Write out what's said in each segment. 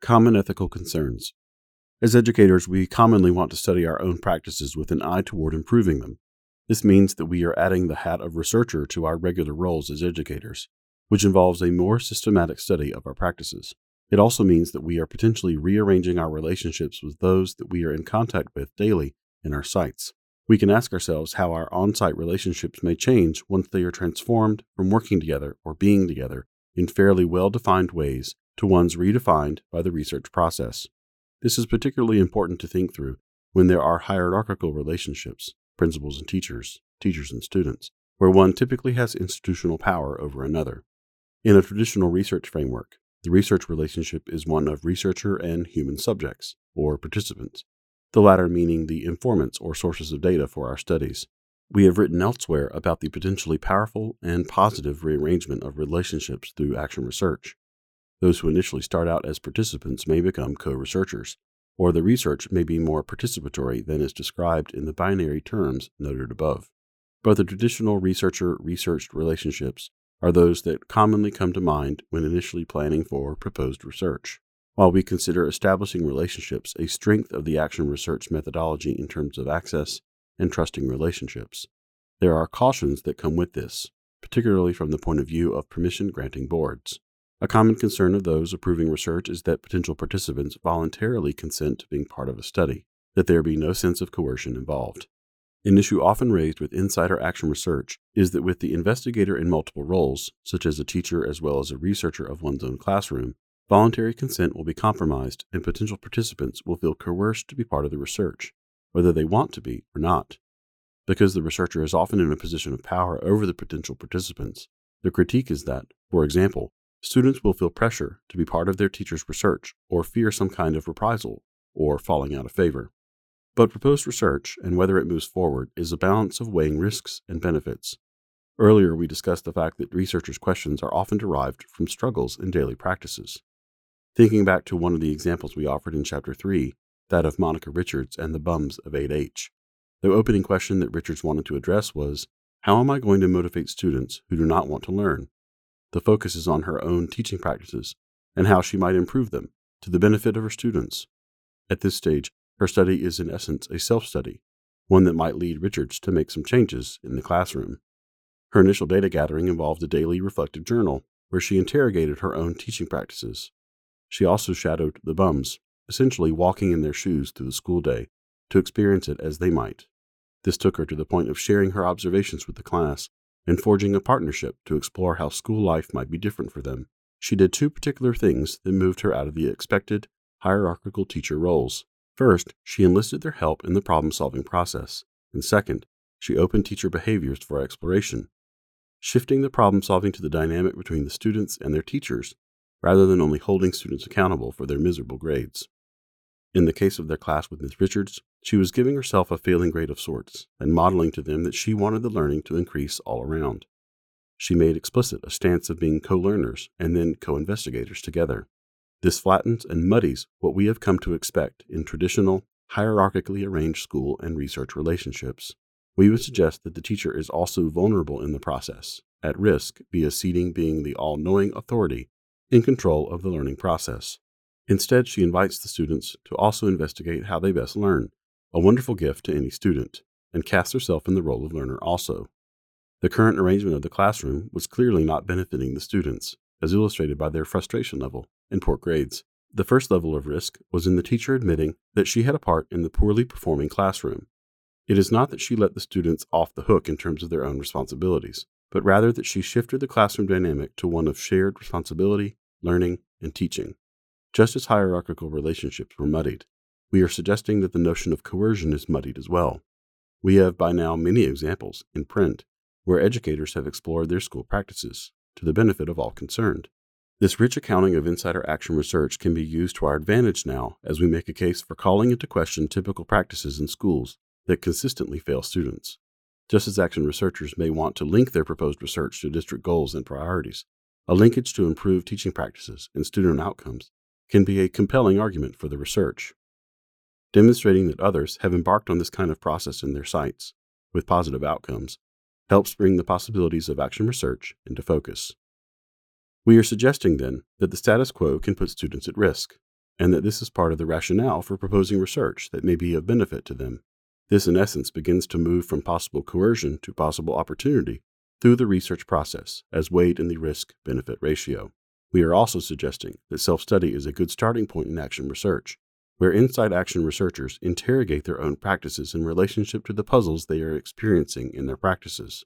Common ethical concerns. As educators, we commonly want to study our own practices with an eye toward improving them. This means that we are adding the hat of researcher to our regular roles as educators, which involves a more systematic study of our practices. It also means that we are potentially rearranging our relationships with those that we are in contact with daily in our sites. We can ask ourselves how our on site relationships may change once they are transformed from working together or being together in fairly well defined ways to ones redefined by the research process. This is particularly important to think through when there are hierarchical relationships, principals and teachers, teachers and students, where one typically has institutional power over another. In a traditional research framework, the research relationship is one of researcher and human subjects, or participants, the latter meaning the informants or sources of data for our studies. We have written elsewhere about the potentially powerful and positive rearrangement of relationships through action research. Those who initially start out as participants may become co researchers, or the research may be more participatory than is described in the binary terms noted above. But the traditional researcher researched relationships are those that commonly come to mind when initially planning for proposed research. While we consider establishing relationships a strength of the action research methodology in terms of access and trusting relationships, there are cautions that come with this, particularly from the point of view of permission granting boards. A common concern of those approving research is that potential participants voluntarily consent to being part of a study, that there be no sense of coercion involved. An issue often raised with insider action research is that with the investigator in multiple roles, such as a teacher as well as a researcher of one's own classroom, voluntary consent will be compromised and potential participants will feel coerced to be part of the research, whether they want to be or not. Because the researcher is often in a position of power over the potential participants, the critique is that, for example, students will feel pressure to be part of their teacher's research or fear some kind of reprisal or falling out of favor. But proposed research and whether it moves forward is a balance of weighing risks and benefits. Earlier, we discussed the fact that researchers' questions are often derived from struggles in daily practices. Thinking back to one of the examples we offered in Chapter 3, that of Monica Richards and the bums of 8H, the opening question that Richards wanted to address was How am I going to motivate students who do not want to learn? The focus is on her own teaching practices and how she might improve them to the benefit of her students. At this stage, her study is in essence a self study, one that might lead Richards to make some changes in the classroom. Her initial data gathering involved a daily reflective journal where she interrogated her own teaching practices. She also shadowed the bums, essentially walking in their shoes through the school day to experience it as they might. This took her to the point of sharing her observations with the class and forging a partnership to explore how school life might be different for them. She did two particular things that moved her out of the expected hierarchical teacher roles. First, she enlisted their help in the problem solving process, and second, she opened teacher behaviors for exploration, shifting the problem solving to the dynamic between the students and their teachers, rather than only holding students accountable for their miserable grades. In the case of their class with Miss Richards, she was giving herself a failing grade of sorts and modeling to them that she wanted the learning to increase all around. She made explicit a stance of being co learners and then co investigators together. This flattens and muddies what we have come to expect in traditional, hierarchically arranged school and research relationships. We would suggest that the teacher is also vulnerable in the process, at risk via ceding being the all knowing authority in control of the learning process. Instead, she invites the students to also investigate how they best learn, a wonderful gift to any student, and cast herself in the role of learner also. The current arrangement of the classroom was clearly not benefiting the students, as illustrated by their frustration level and poor grades. The first level of risk was in the teacher admitting that she had a part in the poorly performing classroom. It is not that she let the students off the hook in terms of their own responsibilities, but rather that she shifted the classroom dynamic to one of shared responsibility, learning, and teaching. Just as hierarchical relationships were muddied, we are suggesting that the notion of coercion is muddied as well. We have by now many examples in print where educators have explored their school practices to the benefit of all concerned. This rich accounting of insider action research can be used to our advantage now as we make a case for calling into question typical practices in schools that consistently fail students. Just as action researchers may want to link their proposed research to district goals and priorities, a linkage to improved teaching practices and student outcomes can be a compelling argument for the research. Demonstrating that others have embarked on this kind of process in their sites with positive outcomes helps bring the possibilities of action research into focus. We are suggesting then that the status quo can put students at risk, and that this is part of the rationale for proposing research that may be of benefit to them. This, in essence, begins to move from possible coercion to possible opportunity through the research process, as weighed in the risk benefit ratio. We are also suggesting that self study is a good starting point in action research, where inside action researchers interrogate their own practices in relationship to the puzzles they are experiencing in their practices.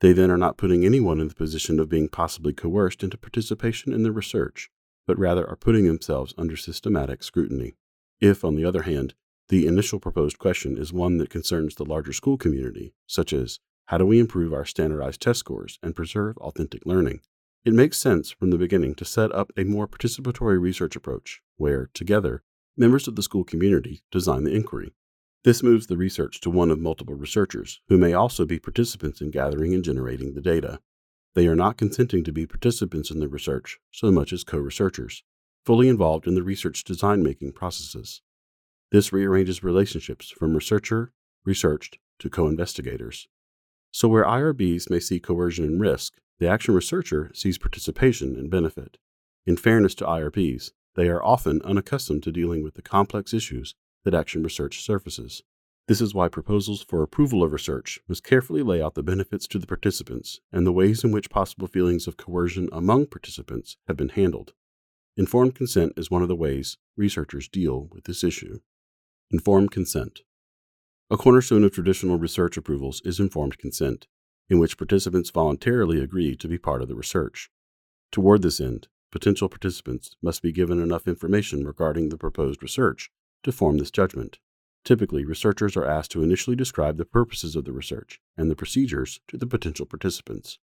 They then are not putting anyone in the position of being possibly coerced into participation in the research, but rather are putting themselves under systematic scrutiny. If, on the other hand, the initial proposed question is one that concerns the larger school community, such as how do we improve our standardized test scores and preserve authentic learning, it makes sense from the beginning to set up a more participatory research approach where, together, members of the school community design the inquiry. This moves the research to one of multiple researchers, who may also be participants in gathering and generating the data. They are not consenting to be participants in the research so much as co researchers, fully involved in the research design making processes. This rearranges relationships from researcher, researched, to co investigators. So, where IRBs may see coercion and risk, the action researcher sees participation and benefit. In fairness to IRBs, they are often unaccustomed to dealing with the complex issues that action research surfaces. This is why proposals for approval of research must carefully lay out the benefits to the participants and the ways in which possible feelings of coercion among participants have been handled. Informed consent is one of the ways researchers deal with this issue. Informed consent. A cornerstone of traditional research approvals is informed consent, in which participants voluntarily agree to be part of the research. Toward this end, potential participants must be given enough information regarding the proposed research to form this judgment. Typically, researchers are asked to initially describe the purposes of the research and the procedures to the potential participants.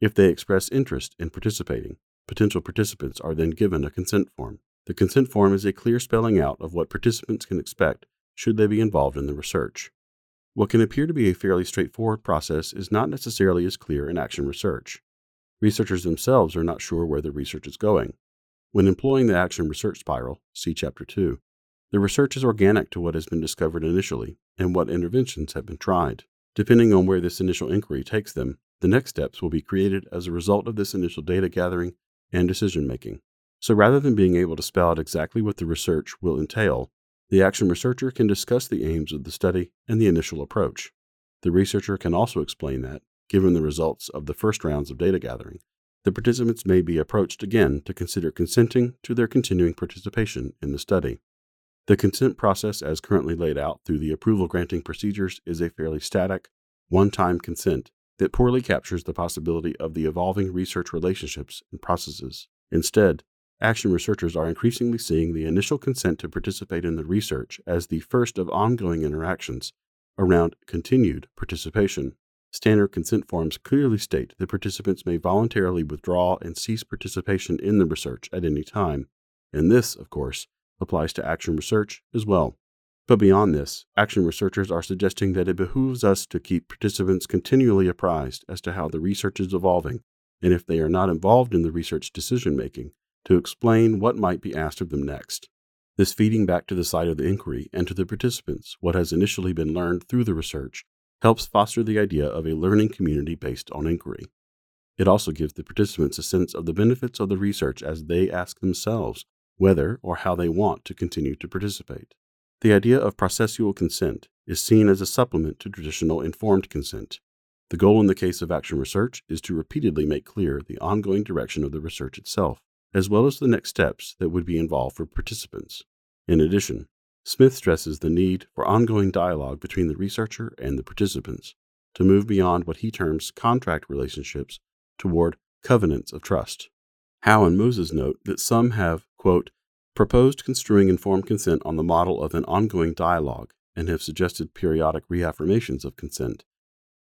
If they express interest in participating, potential participants are then given a consent form. The consent form is a clear spelling out of what participants can expect should they be involved in the research. What can appear to be a fairly straightforward process is not necessarily as clear in action research. Researchers themselves are not sure where the research is going. When employing the action research spiral, see Chapter 2, the research is organic to what has been discovered initially and what interventions have been tried. Depending on where this initial inquiry takes them, the next steps will be created as a result of this initial data gathering and decision making. So rather than being able to spell out exactly what the research will entail, the action researcher can discuss the aims of the study and the initial approach. The researcher can also explain that, given the results of the first rounds of data gathering, the participants may be approached again to consider consenting to their continuing participation in the study. The consent process, as currently laid out through the approval granting procedures, is a fairly static, one time consent that poorly captures the possibility of the evolving research relationships and processes. Instead, action researchers are increasingly seeing the initial consent to participate in the research as the first of ongoing interactions around continued participation. Standard consent forms clearly state that participants may voluntarily withdraw and cease participation in the research at any time, and this, of course, applies to action research as well. But beyond this, action researchers are suggesting that it behooves us to keep participants continually apprised as to how the research is evolving, and if they are not involved in the research decision making, to explain what might be asked of them next. This feeding back to the site of the inquiry and to the participants what has initially been learned through the research helps foster the idea of a learning community based on inquiry. It also gives the participants a sense of the benefits of the research as they ask themselves whether or how they want to continue to participate. The idea of processual consent is seen as a supplement to traditional informed consent. The goal in the case of action research is to repeatedly make clear the ongoing direction of the research itself, as well as the next steps that would be involved for participants. In addition, Smith stresses the need for ongoing dialogue between the researcher and the participants to move beyond what he terms contract relationships toward covenants of trust. Howe and Moses note that some have, quote, proposed construing informed consent on the model of an ongoing dialogue and have suggested periodic reaffirmations of consent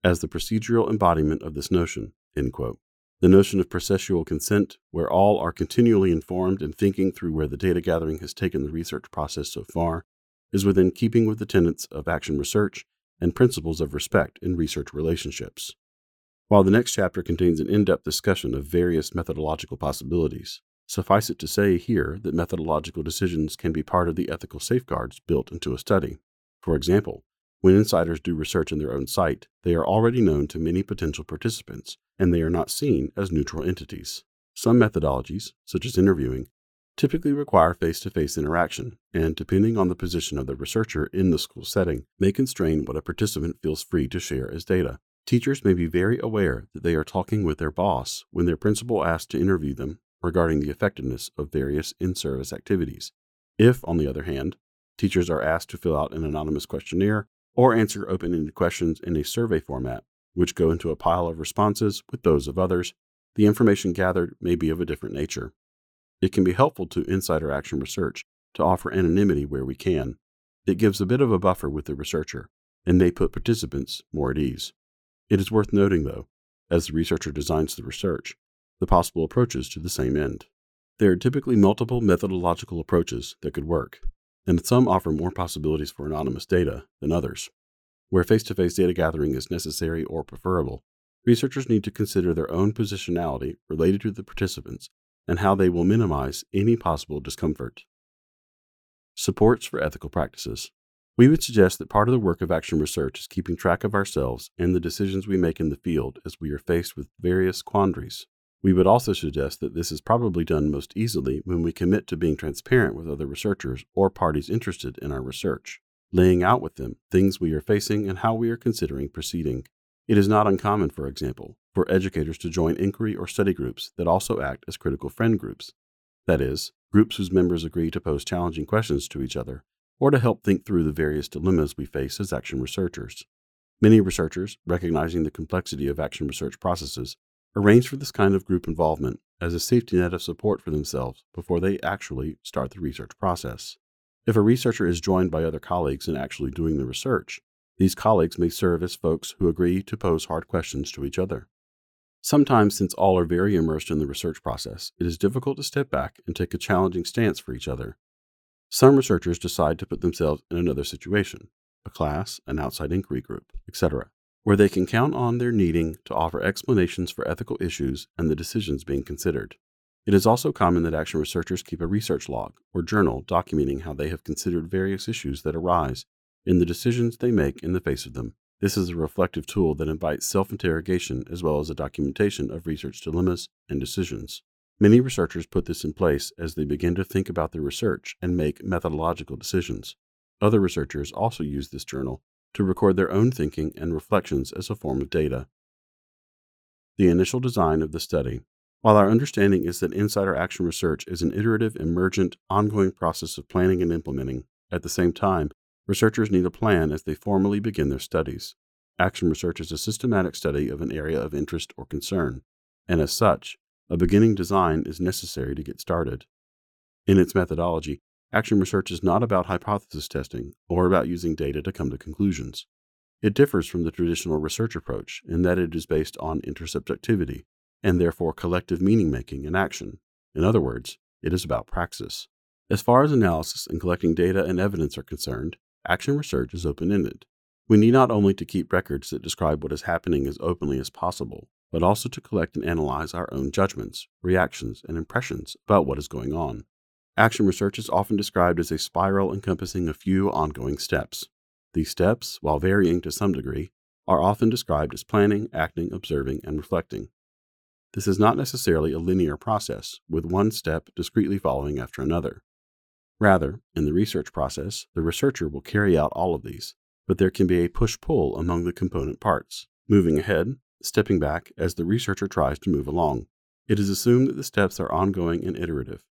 as the procedural embodiment of this notion, The notion of processual consent, where all are continually informed and thinking through where the data gathering has taken the research process so far, is within keeping with the tenets of action research and principles of respect in research relationships. While the next chapter contains an in depth discussion of various methodological possibilities, suffice it to say here that methodological decisions can be part of the ethical safeguards built into a study. For example, when insiders do research in their own site, they are already known to many potential participants, and they are not seen as neutral entities. Some methodologies, such as interviewing, typically require face to face interaction, and depending on the position of the researcher in the school setting, may constrain what a participant feels free to share as data. Teachers may be very aware that they are talking with their boss when their principal asks to interview them regarding the effectiveness of various in service activities. If, on the other hand, teachers are asked to fill out an anonymous questionnaire or answer open ended questions in a survey format, which go into a pile of responses with those of others, the information gathered may be of a different nature. It can be helpful to insider action research to offer anonymity where we can. It gives a bit of a buffer with the researcher and may put participants more at ease. It is worth noting, though, as the researcher designs the research, the possible approaches to the same end. There are typically multiple methodological approaches that could work, and some offer more possibilities for anonymous data than others. Where face to face data gathering is necessary or preferable, researchers need to consider their own positionality related to the participants and how they will minimize any possible discomfort. Supports for ethical practices. We would suggest that part of the work of action research is keeping track of ourselves and the decisions we make in the field as we are faced with various quandaries. We would also suggest that this is probably done most easily when we commit to being transparent with other researchers or parties interested in our research, laying out with them things we are facing and how we are considering proceeding. It is not uncommon, for example, for educators to join inquiry or study groups that also act as critical friend groups. That is, groups whose members agree to pose challenging questions to each other or to help think through the various dilemmas we face as action researchers. Many researchers, recognizing the complexity of action research processes, arrange for this kind of group involvement as a safety net of support for themselves before they actually start the research process. If a researcher is joined by other colleagues in actually doing the research, these colleagues may serve as folks who agree to pose hard questions to each other. Sometimes, since all are very immersed in the research process, it is difficult to step back and take a challenging stance for each other. Some researchers decide to put themselves in another situation a class, an outside inquiry group, etc., where they can count on their needing to offer explanations for ethical issues and the decisions being considered. It is also common that action researchers keep a research log or journal documenting how they have considered various issues that arise in the decisions they make in the face of them. This is a reflective tool that invites self interrogation as well as a documentation of research dilemmas and decisions. Many researchers put this in place as they begin to think about their research and make methodological decisions. Other researchers also use this journal to record their own thinking and reflections as a form of data. The initial design of the study. While our understanding is that insider action research is an iterative, emergent, ongoing process of planning and implementing, at the same time, researchers need a plan as they formally begin their studies. Action research is a systematic study of an area of interest or concern, and as such, a beginning design is necessary to get started. In its methodology, Action research is not about hypothesis testing or about using data to come to conclusions. It differs from the traditional research approach in that it is based on intersubjectivity and therefore collective meaning making and action. In other words, it is about praxis. As far as analysis and collecting data and evidence are concerned, action research is open ended. We need not only to keep records that describe what is happening as openly as possible, but also to collect and analyze our own judgments, reactions, and impressions about what is going on. Action research is often described as a spiral encompassing a few ongoing steps. These steps, while varying to some degree, are often described as planning, acting, observing, and reflecting. This is not necessarily a linear process, with one step discreetly following after another. Rather, in the research process, the researcher will carry out all of these, but there can be a push pull among the component parts, moving ahead, stepping back as the researcher tries to move along. It is assumed that the steps are ongoing and iterative,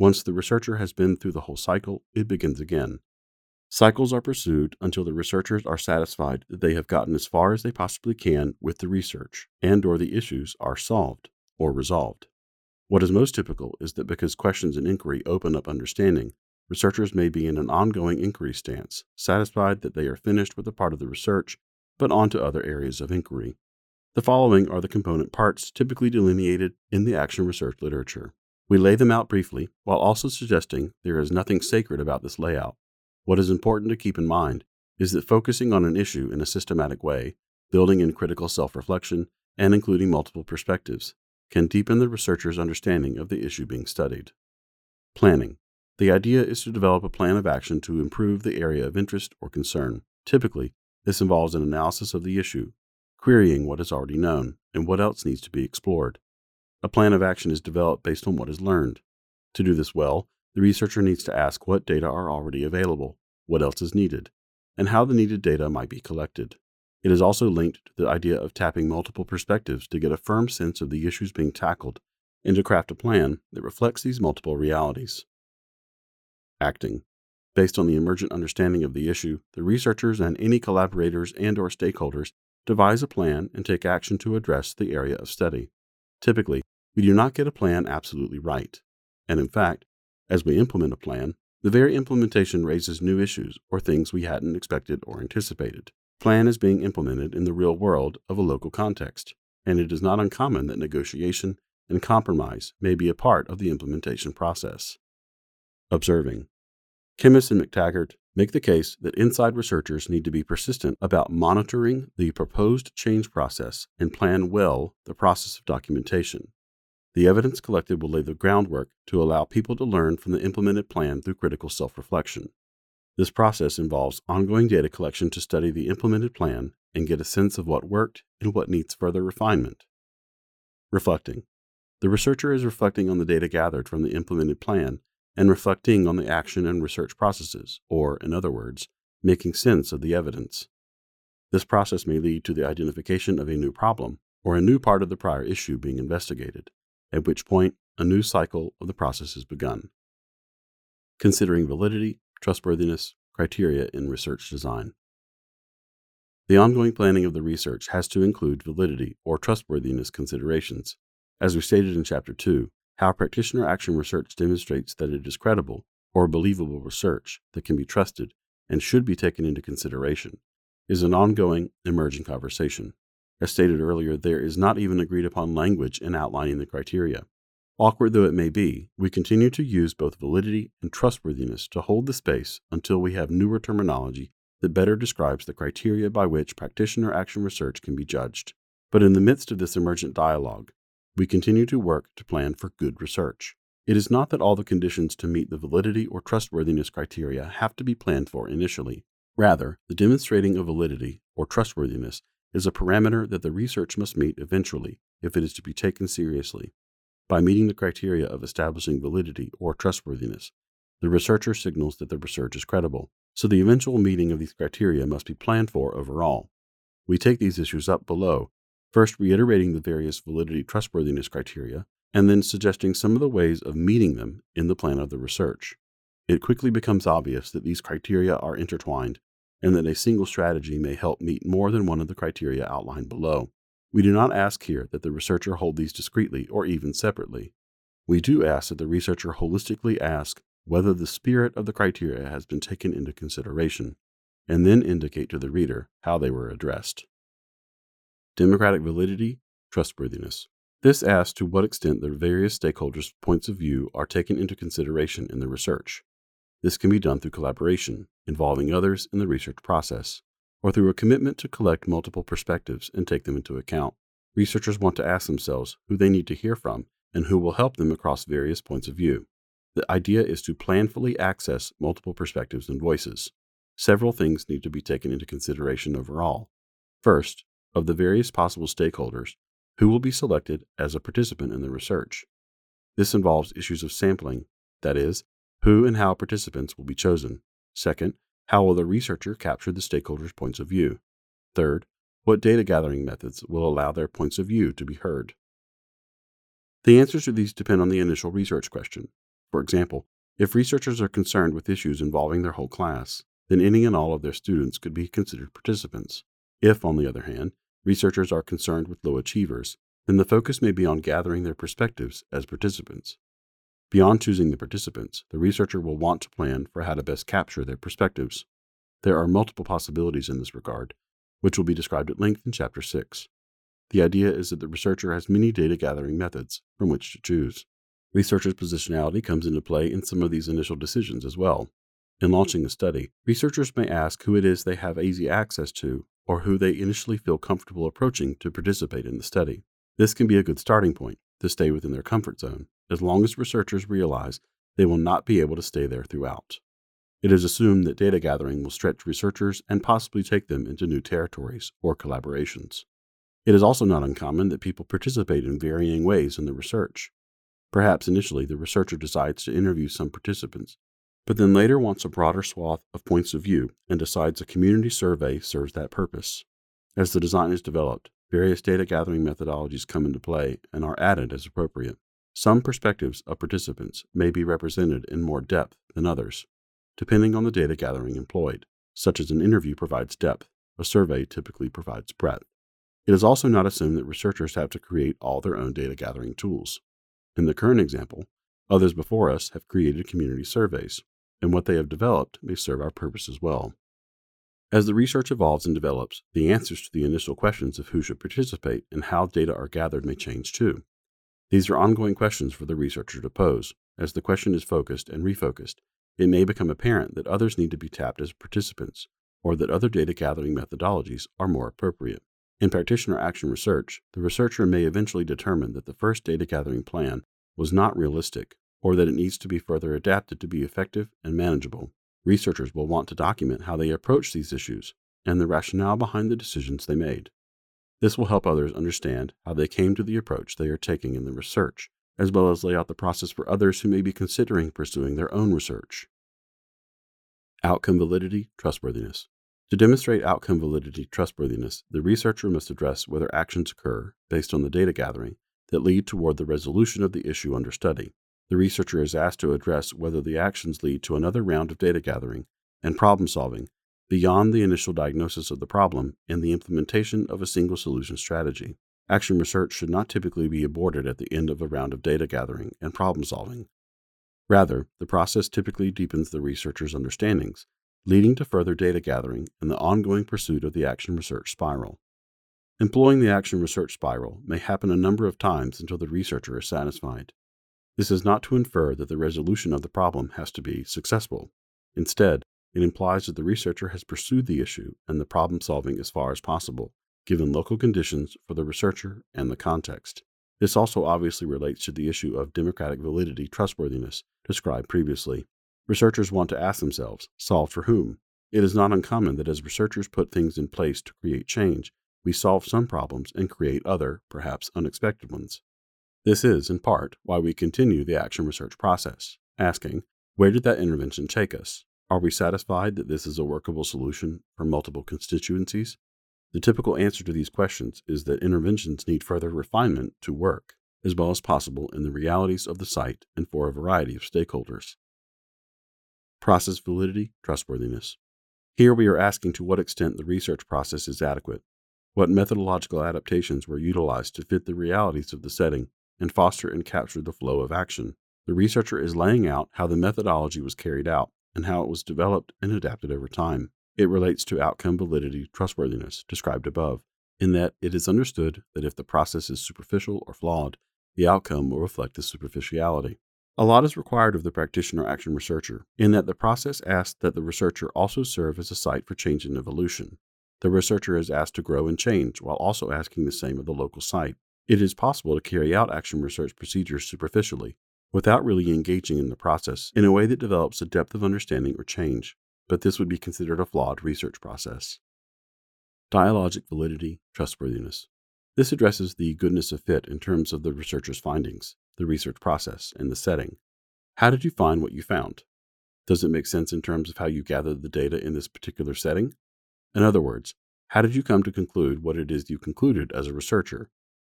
once the researcher has been through the whole cycle, it begins again. Cycles are pursued until the researchers are satisfied that they have gotten as far as they possibly can with the research and or the issues are solved or resolved. What is most typical is that because questions and inquiry open up understanding, researchers may be in an ongoing inquiry stance, satisfied that they are finished with a part of the research, but on to other areas of inquiry. The following are the component parts typically delineated in the action research literature. We lay them out briefly, while also suggesting there is nothing sacred about this layout. What is important to keep in mind is that focusing on an issue in a systematic way, building in critical self reflection, and including multiple perspectives, can deepen the researcher's understanding of the issue being studied. Planning. The idea is to develop a plan of action to improve the area of interest or concern. Typically, this involves an analysis of the issue, querying what is already known and what else needs to be explored. A plan of action is developed based on what is learned. To do this well, the researcher needs to ask what data are already available, what else is needed, and how the needed data might be collected. It is also linked to the idea of tapping multiple perspectives to get a firm sense of the issues being tackled and to craft a plan that reflects these multiple realities. Acting. Based on the emergent understanding of the issue, the researchers and any collaborators and or stakeholders devise a plan and take action to address the area of study. Typically, we do not get a plan absolutely right. And in fact, as we implement a plan, the very implementation raises new issues or things we hadn't expected or anticipated. Plan is being implemented in the real world of a local context, and it is not uncommon that negotiation and compromise may be a part of the implementation process. Observing. Kemmis and McTaggart make the case that inside researchers need to be persistent about monitoring the proposed change process and plan well the process of documentation. The evidence collected will lay the groundwork to allow people to learn from the implemented plan through critical self reflection. This process involves ongoing data collection to study the implemented plan and get a sense of what worked and what needs further refinement. Reflecting. The researcher is reflecting on the data gathered from the implemented plan and reflecting on the action and research processes, or, in other words, making sense of the evidence. This process may lead to the identification of a new problem or a new part of the prior issue being investigated at which point a new cycle of the process is begun. Considering validity, trustworthiness, criteria in research design. The ongoing planning of the research has to include validity or trustworthiness considerations. As we stated in Chapter 2, how practitioner action research demonstrates that it is credible or believable research that can be trusted and should be taken into consideration is an ongoing, emerging conversation. As stated earlier, there is not even agreed upon language in outlining the criteria. Awkward though it may be, we continue to use both validity and trustworthiness to hold the space until we have newer terminology that better describes the criteria by which practitioner action research can be judged. But in the midst of this emergent dialogue, we continue to work to plan for good research. It is not that all the conditions to meet the validity or trustworthiness criteria have to be planned for initially. Rather, the demonstrating of validity or trustworthiness is a parameter that the research must meet eventually if it is to be taken seriously. By meeting the criteria of establishing validity or trustworthiness, the researcher signals that the research is credible, so the eventual meeting of these criteria must be planned for overall. We take these issues up below, first reiterating the various validity trustworthiness criteria, and then suggesting some of the ways of meeting them in the plan of the research. It quickly becomes obvious that these criteria are intertwined and that a single strategy may help meet more than one of the criteria outlined below. We do not ask here that the researcher hold these discreetly or even separately. We do ask that the researcher holistically ask whether the spirit of the criteria has been taken into consideration, and then indicate to the reader how they were addressed. Democratic validity, trustworthiness. This asks to what extent the various stakeholders' points of view are taken into consideration in the research. This can be done through collaboration, involving others in the research process, or through a commitment to collect multiple perspectives and take them into account. Researchers want to ask themselves who they need to hear from and who will help them across various points of view. The idea is to planfully access multiple perspectives and voices. Several things need to be taken into consideration overall. First, of the various possible stakeholders, who will be selected as a participant in the research. This involves issues of sampling, that is, who and how participants will be chosen. Second, how will the researcher capture the stakeholders' points of view? Third, what data gathering methods will allow their points of view to be heard? The answers to these depend on the initial research question. For example, if researchers are concerned with issues involving their whole class, then any and all of their students could be considered participants. If, on the other hand, researchers are concerned with low achievers, then the focus may be on gathering their perspectives as participants. Beyond choosing the participants, the researcher will want to plan for how to best capture their perspectives. There are multiple possibilities in this regard, which will be described at length in Chapter 6. The idea is that the researcher has many data gathering methods from which to choose. Researcher's positionality comes into play in some of these initial decisions as well. In launching a study, researchers may ask who it is they have easy access to or who they initially feel comfortable approaching to participate in the study. This can be a good starting point to stay within their comfort zone as long as researchers realize they will not be able to stay there throughout. It is assumed that data gathering will stretch researchers and possibly take them into new territories or collaborations. It is also not uncommon that people participate in varying ways in the research. Perhaps initially the researcher decides to interview some participants, but then later wants a broader swath of points of view and decides a community survey serves that purpose. As the design is developed, various data gathering methodologies come into play and are added as appropriate. Some perspectives of participants may be represented in more depth than others, depending on the data gathering employed, such as an interview provides depth, a survey typically provides breadth. It is also not assumed that researchers have to create all their own data gathering tools. In the current example, others before us have created community surveys, and what they have developed may serve our purpose as well. As the research evolves and develops, the answers to the initial questions of who should participate and how data are gathered may change too. These are ongoing questions for the researcher to pose. As the question is focused and refocused, it may become apparent that others need to be tapped as participants, or that other data gathering methodologies are more appropriate. In practitioner action research, the researcher may eventually determine that the first data gathering plan was not realistic, or that it needs to be further adapted to be effective and manageable. Researchers will want to document how they approach these issues and the rationale behind the decisions they made. This will help others understand how they came to the approach they are taking in the research, as well as lay out the process for others who may be considering pursuing their own research. Outcome validity, trustworthiness. To demonstrate outcome validity, trustworthiness, the researcher must address whether actions occur based on the data gathering that lead toward the resolution of the issue under study. The researcher is asked to address whether the actions lead to another round of data gathering and problem solving beyond the initial diagnosis of the problem and the implementation of a single solution strategy. Action research should not typically be aborted at the end of a round of data gathering and problem solving. Rather, the process typically deepens the researcher's understandings, leading to further data gathering and the ongoing pursuit of the action research spiral. Employing the action research spiral may happen a number of times until the researcher is satisfied. This is not to infer that the resolution of the problem has to be successful. Instead, it implies that the researcher has pursued the issue and the problem solving as far as possible, given local conditions for the researcher and the context. This also obviously relates to the issue of democratic validity trustworthiness described previously. Researchers want to ask themselves, solve for whom? It is not uncommon that as researchers put things in place to create change, we solve some problems and create other, perhaps unexpected ones. This is, in part, why we continue the action research process, asking, where did that intervention take us? Are we satisfied that this is a workable solution for multiple constituencies? The typical answer to these questions is that interventions need further refinement to work, as well as possible in the realities of the site and for a variety of stakeholders. Process validity, trustworthiness. Here we are asking to what extent the research process is adequate, what methodological adaptations were utilized to fit the realities of the setting and foster and capture the flow of action. The researcher is laying out how the methodology was carried out and how it was developed and adapted over time. It relates to outcome validity trustworthiness described above, in that it is understood that if the process is superficial or flawed, the outcome will reflect this superficiality. A lot is required of the practitioner action researcher, in that the process asks that the researcher also serve as a site for change and evolution. The researcher is asked to grow and change while also asking the same of the local site. It is possible to carry out action research procedures superficially, without really engaging in the process in a way that develops a depth of understanding or change, but this would be considered a flawed research process. Dialogic validity, trustworthiness. This addresses the goodness of fit in terms of the researcher's findings, the research process, and the setting. How did you find what you found? Does it make sense in terms of how you gathered the data in this particular setting? In other words, how did you come to conclude what it is you concluded as a researcher?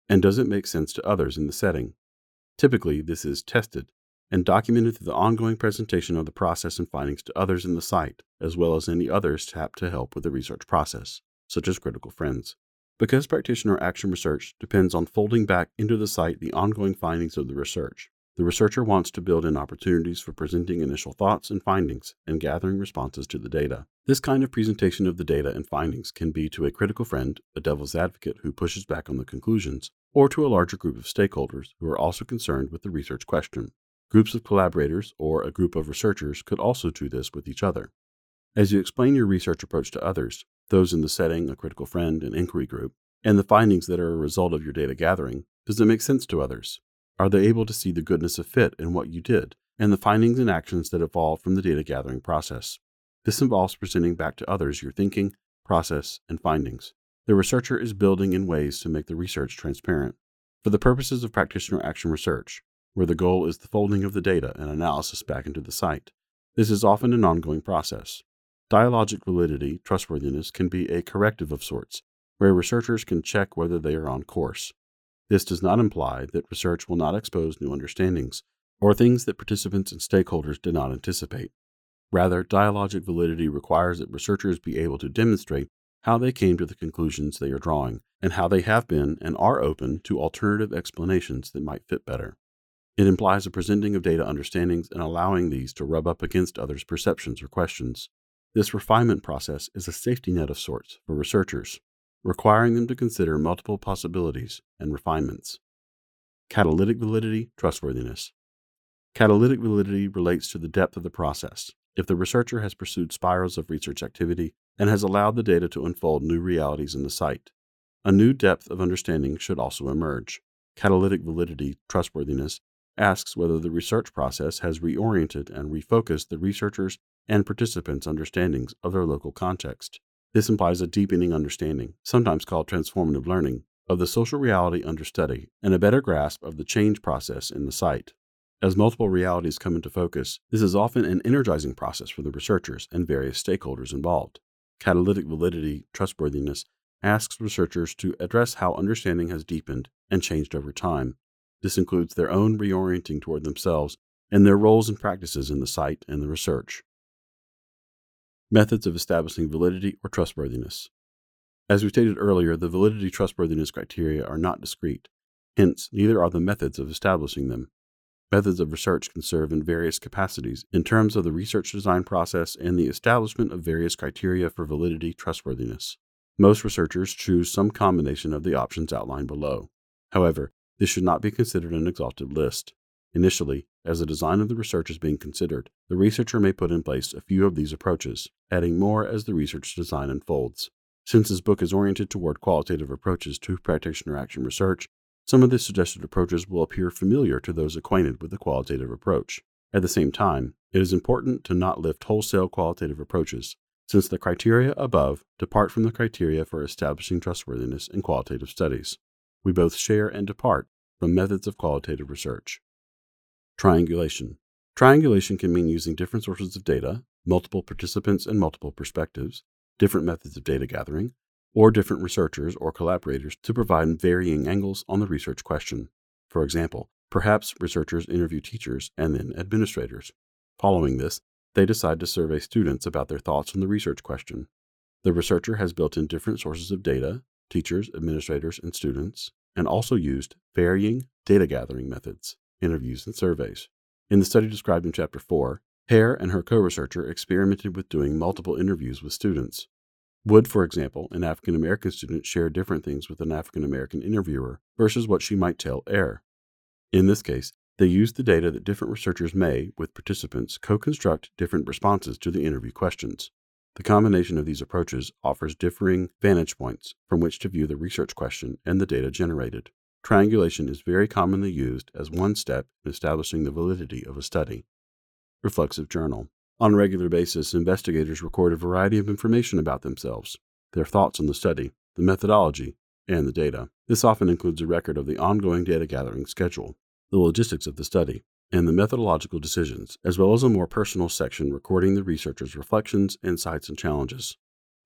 And does it make sense to others in the setting? Typically, this is tested and documented through the ongoing presentation of the process and findings to others in the site, as well as any others tapped to help with the research process, such as critical friends. Because practitioner action research depends on folding back into the site the ongoing findings of the research, the researcher wants to build in opportunities for presenting initial thoughts and findings and gathering responses to the data. This kind of presentation of the data and findings can be to a critical friend, a devil's advocate who pushes back on the conclusions, or to a larger group of stakeholders who are also concerned with the research question. Groups of collaborators or a group of researchers could also do this with each other. As you explain your research approach to others, those in the setting, a critical friend, an inquiry group, and the findings that are a result of your data gathering, does it make sense to others? Are they able to see the goodness of fit in what you did and the findings and actions that evolve from the data gathering process? This involves presenting back to others your thinking, process, and findings. The researcher is building in ways to make the research transparent. For the purposes of practitioner action research, where the goal is the folding of the data and analysis back into the site. This is often an ongoing process. Dialogic validity, trustworthiness, can be a corrective of sorts, where researchers can check whether they are on course. This does not imply that research will not expose new understandings or things that participants and stakeholders did not anticipate. Rather, dialogic validity requires that researchers be able to demonstrate how they came to the conclusions they are drawing, and how they have been and are open to alternative explanations that might fit better. It implies a presenting of data understandings and allowing these to rub up against others' perceptions or questions. This refinement process is a safety net of sorts for researchers, requiring them to consider multiple possibilities and refinements. Catalytic validity, trustworthiness. Catalytic validity relates to the depth of the process. If the researcher has pursued spirals of research activity and has allowed the data to unfold new realities in the site, a new depth of understanding should also emerge. Catalytic validity, trustworthiness, asks whether the research process has reoriented and refocused the researchers' and participants' understandings of their local context. This implies a deepening understanding, sometimes called transformative learning, of the social reality under study and a better grasp of the change process in the site. As multiple realities come into focus, this is often an energizing process for the researchers and various stakeholders involved. Catalytic validity, trustworthiness, asks researchers to address how understanding has deepened and changed over time, this includes their own reorienting toward themselves and their roles and practices in the site and the research. Methods of establishing validity or trustworthiness. As we stated earlier, the validity trustworthiness criteria are not discrete. Hence, neither are the methods of establishing them. Methods of research can serve in various capacities in terms of the research design process and the establishment of various criteria for validity trustworthiness. Most researchers choose some combination of the options outlined below. However, this should not be considered an exhaustive list. Initially, as the design of the research is being considered, the researcher may put in place a few of these approaches, adding more as the research design unfolds. Since this book is oriented toward qualitative approaches to practitioner action research, some of the suggested approaches will appear familiar to those acquainted with the qualitative approach. At the same time, it is important to not lift wholesale qualitative approaches, since the criteria above depart from the criteria for establishing trustworthiness in qualitative studies. We both share and depart from methods of qualitative research. Triangulation. Triangulation can mean using different sources of data, multiple participants and multiple perspectives, different methods of data gathering, or different researchers or collaborators to provide varying angles on the research question. For example, perhaps researchers interview teachers and then administrators. Following this, they decide to survey students about their thoughts on the research question. The researcher has built in different sources of data, teachers, administrators, and students, and also used varying data gathering methods, interviews, and surveys. In the study described in Chapter 4, Herr and her co researcher experimented with doing multiple interviews with students. Would, for example, an African American student share different things with an African American interviewer versus what she might tell Herr? In this case, they used the data that different researchers may, with participants, co construct different responses to the interview questions. The combination of these approaches offers differing vantage points from which to view the research question and the data generated. Triangulation is very commonly used as one step in establishing the validity of a study. Reflexive Journal. On a regular basis, investigators record a variety of information about themselves, their thoughts on the study, the methodology, and the data. This often includes a record of the ongoing data gathering schedule, the logistics of the study, and the methodological decisions, as well as a more personal section recording the researcher's reflections, insights, and challenges.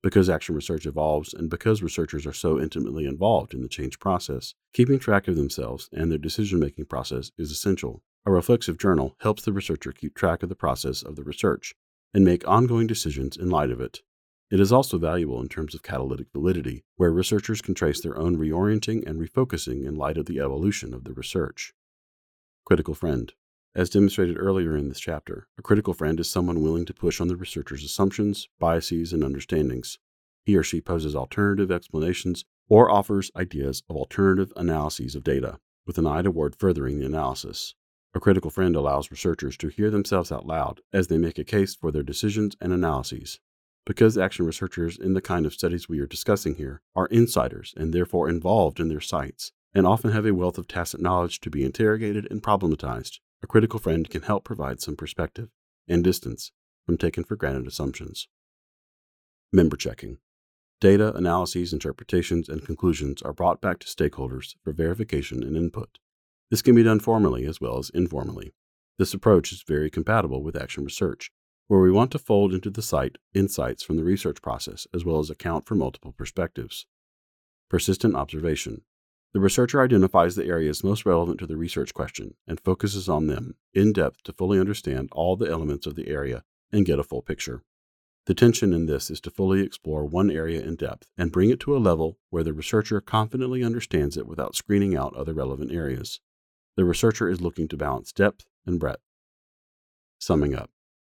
Because action research evolves and because researchers are so intimately involved in the change process, keeping track of themselves and their decision making process is essential. A reflexive journal helps the researcher keep track of the process of the research and make ongoing decisions in light of it. It is also valuable in terms of catalytic validity, where researchers can trace their own reorienting and refocusing in light of the evolution of the research. Critical Friend as demonstrated earlier in this chapter, a critical friend is someone willing to push on the researcher's assumptions, biases, and understandings. He or she poses alternative explanations or offers ideas of alternative analyses of data, with an eye toward furthering the analysis. A critical friend allows researchers to hear themselves out loud as they make a case for their decisions and analyses. Because action researchers in the kind of studies we are discussing here are insiders and therefore involved in their sites, and often have a wealth of tacit knowledge to be interrogated and problematized, a critical friend can help provide some perspective and distance from taken for granted assumptions. Member checking. Data, analyses, interpretations, and conclusions are brought back to stakeholders for verification and input. This can be done formally as well as informally. This approach is very compatible with action research, where we want to fold into the site insights from the research process as well as account for multiple perspectives. Persistent observation. The researcher identifies the areas most relevant to the research question and focuses on them in depth to fully understand all the elements of the area and get a full picture. The tension in this is to fully explore one area in depth and bring it to a level where the researcher confidently understands it without screening out other relevant areas. The researcher is looking to balance depth and breadth. Summing up.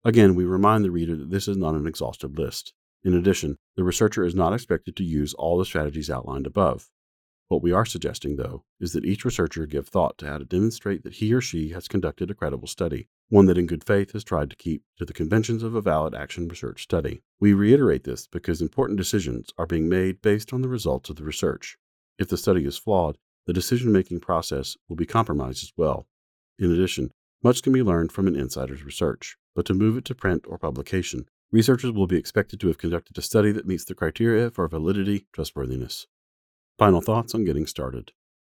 Again, we remind the reader that this is not an exhaustive list. In addition, the researcher is not expected to use all the strategies outlined above. What we are suggesting, though, is that each researcher give thought to how to demonstrate that he or she has conducted a credible study, one that in good faith has tried to keep to the conventions of a valid action research study. We reiterate this because important decisions are being made based on the results of the research. If the study is flawed, the decision making process will be compromised as well. In addition, much can be learned from an insider's research, but to move it to print or publication, researchers will be expected to have conducted a study that meets the criteria for validity, trustworthiness. Final thoughts on getting started.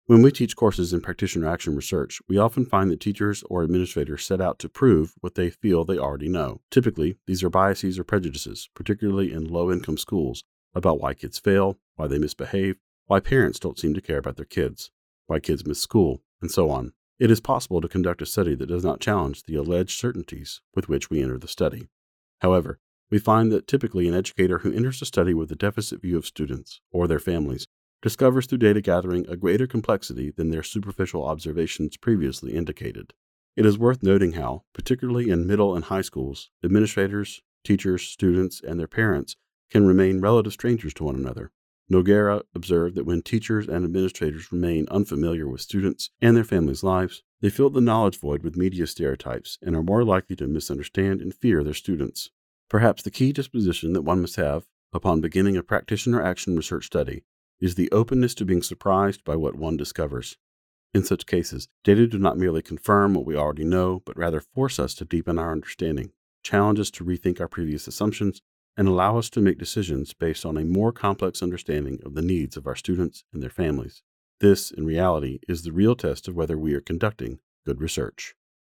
When we teach courses in practitioner action research, we often find that teachers or administrators set out to prove what they feel they already know. Typically, these are biases or prejudices, particularly in low income schools, about why kids fail, why they misbehave, why parents don't seem to care about their kids, why kids miss school, and so on. It is possible to conduct a study that does not challenge the alleged certainties with which we enter the study. However, we find that typically an educator who enters a study with a deficit view of students or their families discovers through data gathering a greater complexity than their superficial observations previously indicated. It is worth noting how, particularly in middle and high schools, administrators, teachers, students, and their parents can remain relative strangers to one another. Noguera observed that when teachers and administrators remain unfamiliar with students and their families' lives, they fill the knowledge void with media stereotypes and are more likely to misunderstand and fear their students. Perhaps the key disposition that one must have upon beginning a practitioner action research study is the openness to being surprised by what one discovers. In such cases, data do not merely confirm what we already know, but rather force us to deepen our understanding, challenge us to rethink our previous assumptions, and allow us to make decisions based on a more complex understanding of the needs of our students and their families. This, in reality, is the real test of whether we are conducting good research.